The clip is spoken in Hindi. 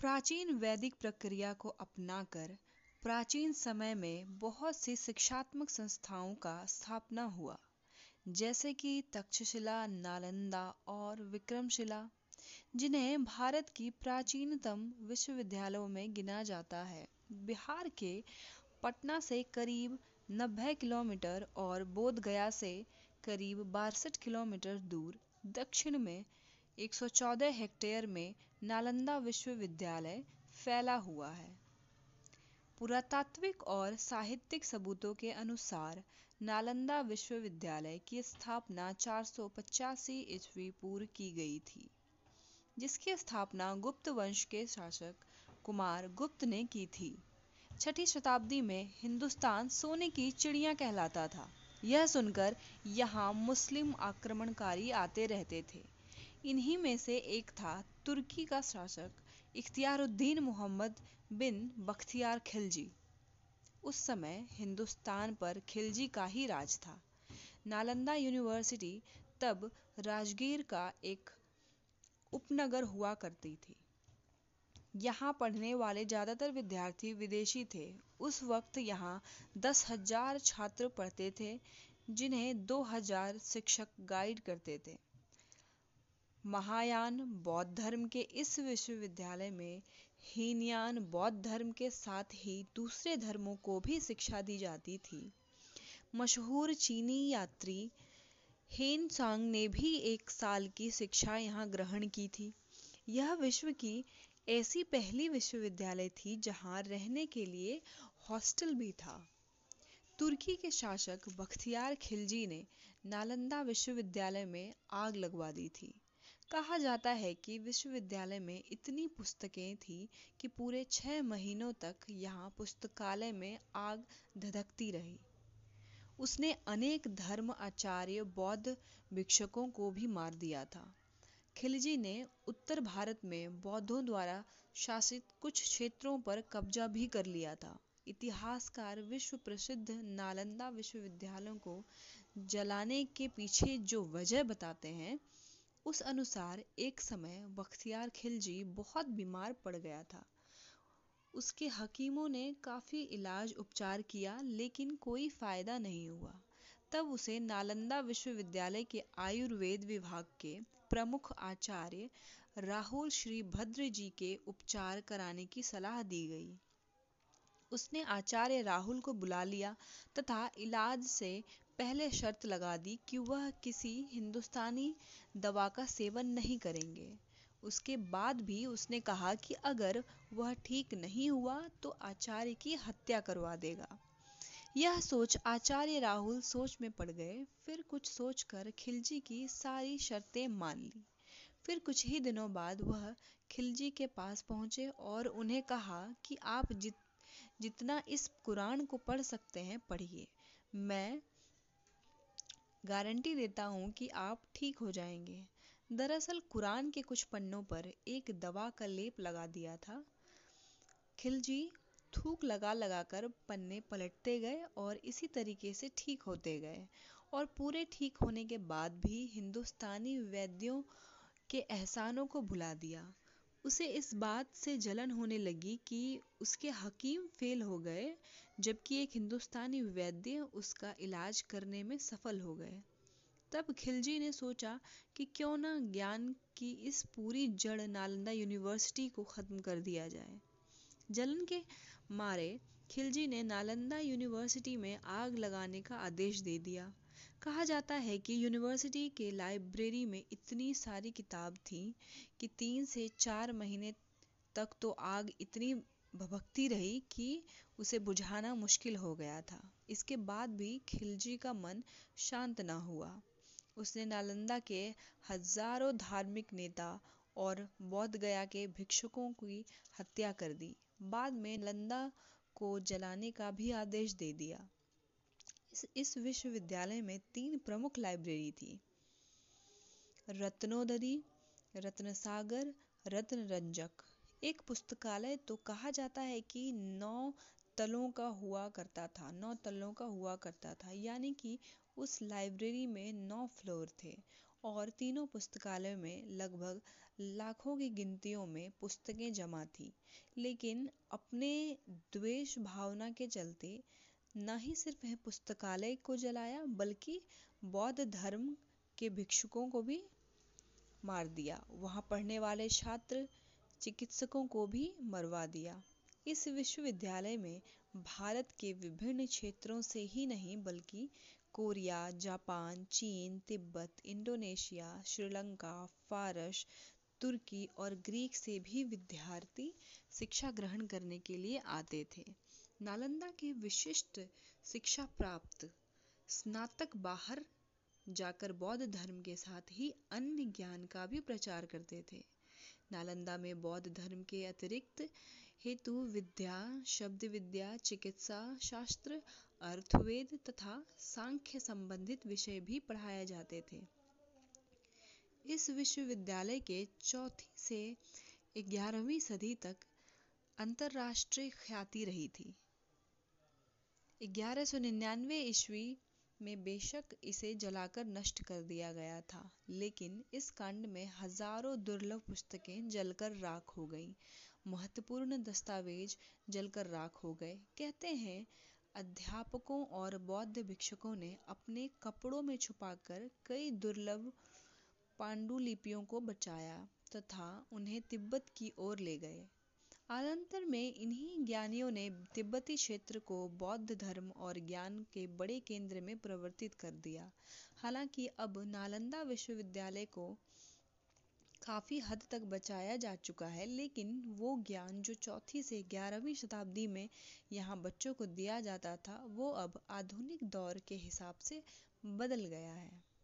प्राचीन वैदिक प्रक्रिया को अपनाकर प्राचीन समय में बहुत सी शिक्षात्मक संस्थाओं का स्थापना हुआ, जैसे कि तक्षशिला, नालंदा और विक्रमशिला, जिन्हें भारत की प्राचीनतम विश्वविद्यालयों में गिना जाता है। बिहार के पटना से करीब 90 किलोमीटर और बोधगया से करीब बासठ किलोमीटर दूर, दक्षिण में 114 हेक्टेयर में नालंदा विश्वविद्यालय फैला हुआ है। पुरातात्विक और साहित्यिक सबूतों के अनुसार नालंदा विश्वविद्यालय की स्थापना 485 ईस्वी पूर्व की गई थी, जिसकी स्थापना गुप्त वंश के शासक कुमार गुप्त ने की थी। छठी शताब्दी में हिंदुस्तान सोने की चिड़िया कहलाता था। यह सुनकर यहाँ मुस्लिम आक्रमणकारी आते रहते थे। इन्हीं में से एक था तुर्की का शासक इख्तियारुद्दीन मोहम्मद बिन बख्तियार खिलजी। उस समय हिंदुस्तान पर खिलजी का ही राज था। नालंदा यूनिवर्सिटी तब राजगीर का एक उपनगर हुआ करती थी। यहाँ पढ़ने वाले ज़्यादातर विद्यार्थी विदेशी थे। उस वक्त यहाँ दस हज़ार छात्र पढ़ते थे, जिन्हें दो हज़ार शिक्षक गाइड करते थे। महायान बौद्ध धर्म के इस विश्वविद्यालय में हीनयान बौद्ध धर्म के साथ ही दूसरे धर्मों को भी शिक्षा दी जाती थी। मशहूर चीनी यात्री हेन सांग ने भी एक साल की शिक्षा यहाँ ग्रहण की थी। यह विश्व की ऐसी पहली विश्वविद्यालय थी जहाँ रहने के लिए हॉस्टल भी था। तुर्की के शासक बख्तियार खिलजी ने नालंदा विश्वविद्यालय में आग लगवा दी थी। कहा जाता है कि विश्वविद्यालय में इतनी पुस्तकें थी कि पूरे छह महीनों तक यहाँ पुस्तकालय में आग धधकती रही। उसने अनेक धर्म आचार्य, बौद्ध भिक्षुकों को भी मार दिया था। खिलजी ने उत्तर भारत में बौद्धों द्वारा शासित कुछ क्षेत्रों पर कब्जा भी कर लिया था। इतिहासकार विश्व प्रसिद्ध नालंदा विश्वविद्यालयों को जलाने के पीछे जो वजह बताते हैं उस अनुसार एक समय बख्तियार खिलजी बहुत बीमार पड़ गया था। उसके हकीमों ने काफ़ी इलाज उपचार किया, लेकिन कोई फ़ायदा नहीं हुआ। तब उसे नालंदा विश्वविद्यालय के आयुर्वेद विभाग के प्रमुख आचार्य राहुल श्री भद्र जी के उपचार कराने की सलाह दी गई। उसने आचार्य राहुल को बुला लिया तथा इलाज से पहले शर्त लगा दी कि वह किसी हिंदुस्तानी दवा का सेवन नहीं करेंगे। उसके बाद भी उसने कहा कि अगर वह ठीक नहीं हुआ तो आचार्य की हत्या करवा देगा। यह सोच आचार्य राहुल सोच में पड़ गए। फिर कुछ सोचकर खिलजी की सारी शर्तें मान ली। फिर कुछ ही दिनों बाद वह खिलजी के पास पहुँचे और उन्हें कहा कि आप जित, जितना इस कुरान को पढ़ सकते हैं, पढ़िए। मैं गारंटी देता हूँ कि आप ठीक हो जाएँगे। दरअसल कुरान के कुछ पन्नों पर एक दवा का लेप लगा दिया था। खिलजी, थूक लगा लगा कर पन्ने पलटते गए और इसी तरीके से ठीक होते गए। और पूरे ठीक होने के बाद भी हिंदुस्तानी वैद्यों के एहसानों को भुला दिया। उसे इस बात से जलन होने लगी कि उसके हकीम फेल हो गए, जबकि एक हिंदुस्तानी वैद्य उसका इलाज करने में सफल हो गए। तब खिलजी ने सोचा कि क्यों ना ज्ञान की इस पूरी जड़ नालंदा यूनिवर्सिटी को ख़त्म कर दिया जाए। जलन के मारे खिलजी ने नालंदा यूनिवर्सिटी में आग लगाने का आदेश दे दिया। कहा जाता है कि यूनिवर्सिटी के लाइब्रेरी में इतनी सारी किताब थी कि तीन से चार महीने तक तो आग इतनी भभकती रही कि उसे बुझाना मुश्किल हो गया था। इसके बाद भी खिलजी का मन शांत न हुआ। उसने नालंदा के हज़ारों धार्मिक नेता और बौद्ध गया के भिक्षुकों की हत्या कर दी। बाद में नालंदा को जलाने का भी आदेश दे दिया। इस, विश्वविद्यालय में तीन प्रमुख लाइब्रेरी थी। रत्नोदरी रत्नसागर रत्नरंजक। एक पुस्तकालय तो कहा जाता है कि नौ तलों का हुआ करता था नौ तलों का हुआ करता था यानी कि उस लाइब्रेरी में नौ फ्लोर थे और तीनों पुस्तकालय में लगभग लाखों की गिनतियों में पुस्तकें जमा थी। लेकिन अपने द्वेष भावना के चलते न ही सिर्फ़ वह पुस्तकालय को जलाया, बल्कि बौद्ध धर्म के भिक्षुकों को भी मार दिया। वहाँ पढ़ने वाले छात्र चिकित्सकों को भी मरवा दिया। इस विश्वविद्यालय में भारत के विभिन्न क्षेत्रों से ही नहीं, बल्कि कोरिया, जापान, चीन, तिब्बत, इंडोनेशिया, श्रीलंका, फारस, तुर्की और ग्रीक से भी विद्यार्थी शिक्षा ग्रहण करने के लिए आते थे। नालंदा के विशिष्ट शिक्षा प्राप्त स्नातक बाहर जाकर बौद्ध धर्म के साथ ही अन्य ज्ञान का भी प्रचार करते थे। नालंदा में बौद्ध धर्म के अतिरिक्त हेतु विद्या, शब्द विद्या, चिकित्सा, शास्त्र, अर्थवेद तथा सांख्य संबंधित विषय भी पढ़ाए जाते थे। इस विश्वविद्यालय के चौथी से ग्यारहवीं सदी तक अंतर्राष्ट्रीय ख्याति रही थी। 1199 ईस्वी में बेशक इसे जलाकर नष्ट कर दिया गया था, लेकिन इस कांड में हज़ारों दुर्लभ पुस्तकें जलकर राख हो गईं। महत्वपूर्ण दस्तावेज़ जलकर राख हो गए। कहते हैं, अध्यापकों और बौद्ध भिक्षुकों ने अपने कपड़ों में छुपाकर कई दुर्लभ पांडुलिपियों को बचाया तथा उन्हें तिब्बत की ओर ले गए। आनंतर में इन्हीं ज्ञानियों ने तिब्बती क्षेत्र को बौद्ध धर्म और ज्ञान के बड़े केंद्र में परिवर्तित कर दिया। हालाँकि अब नालंदा विश्वविद्यालय को काफ़ी हद तक बचाया जा चुका है, लेकिन वो ज्ञान जो चौथी से ग्यारहवीं शताब्दी में यहाँ बच्चों को दिया जाता था, वो अब आधुनिक दौर के हिसाब से बदल गया है।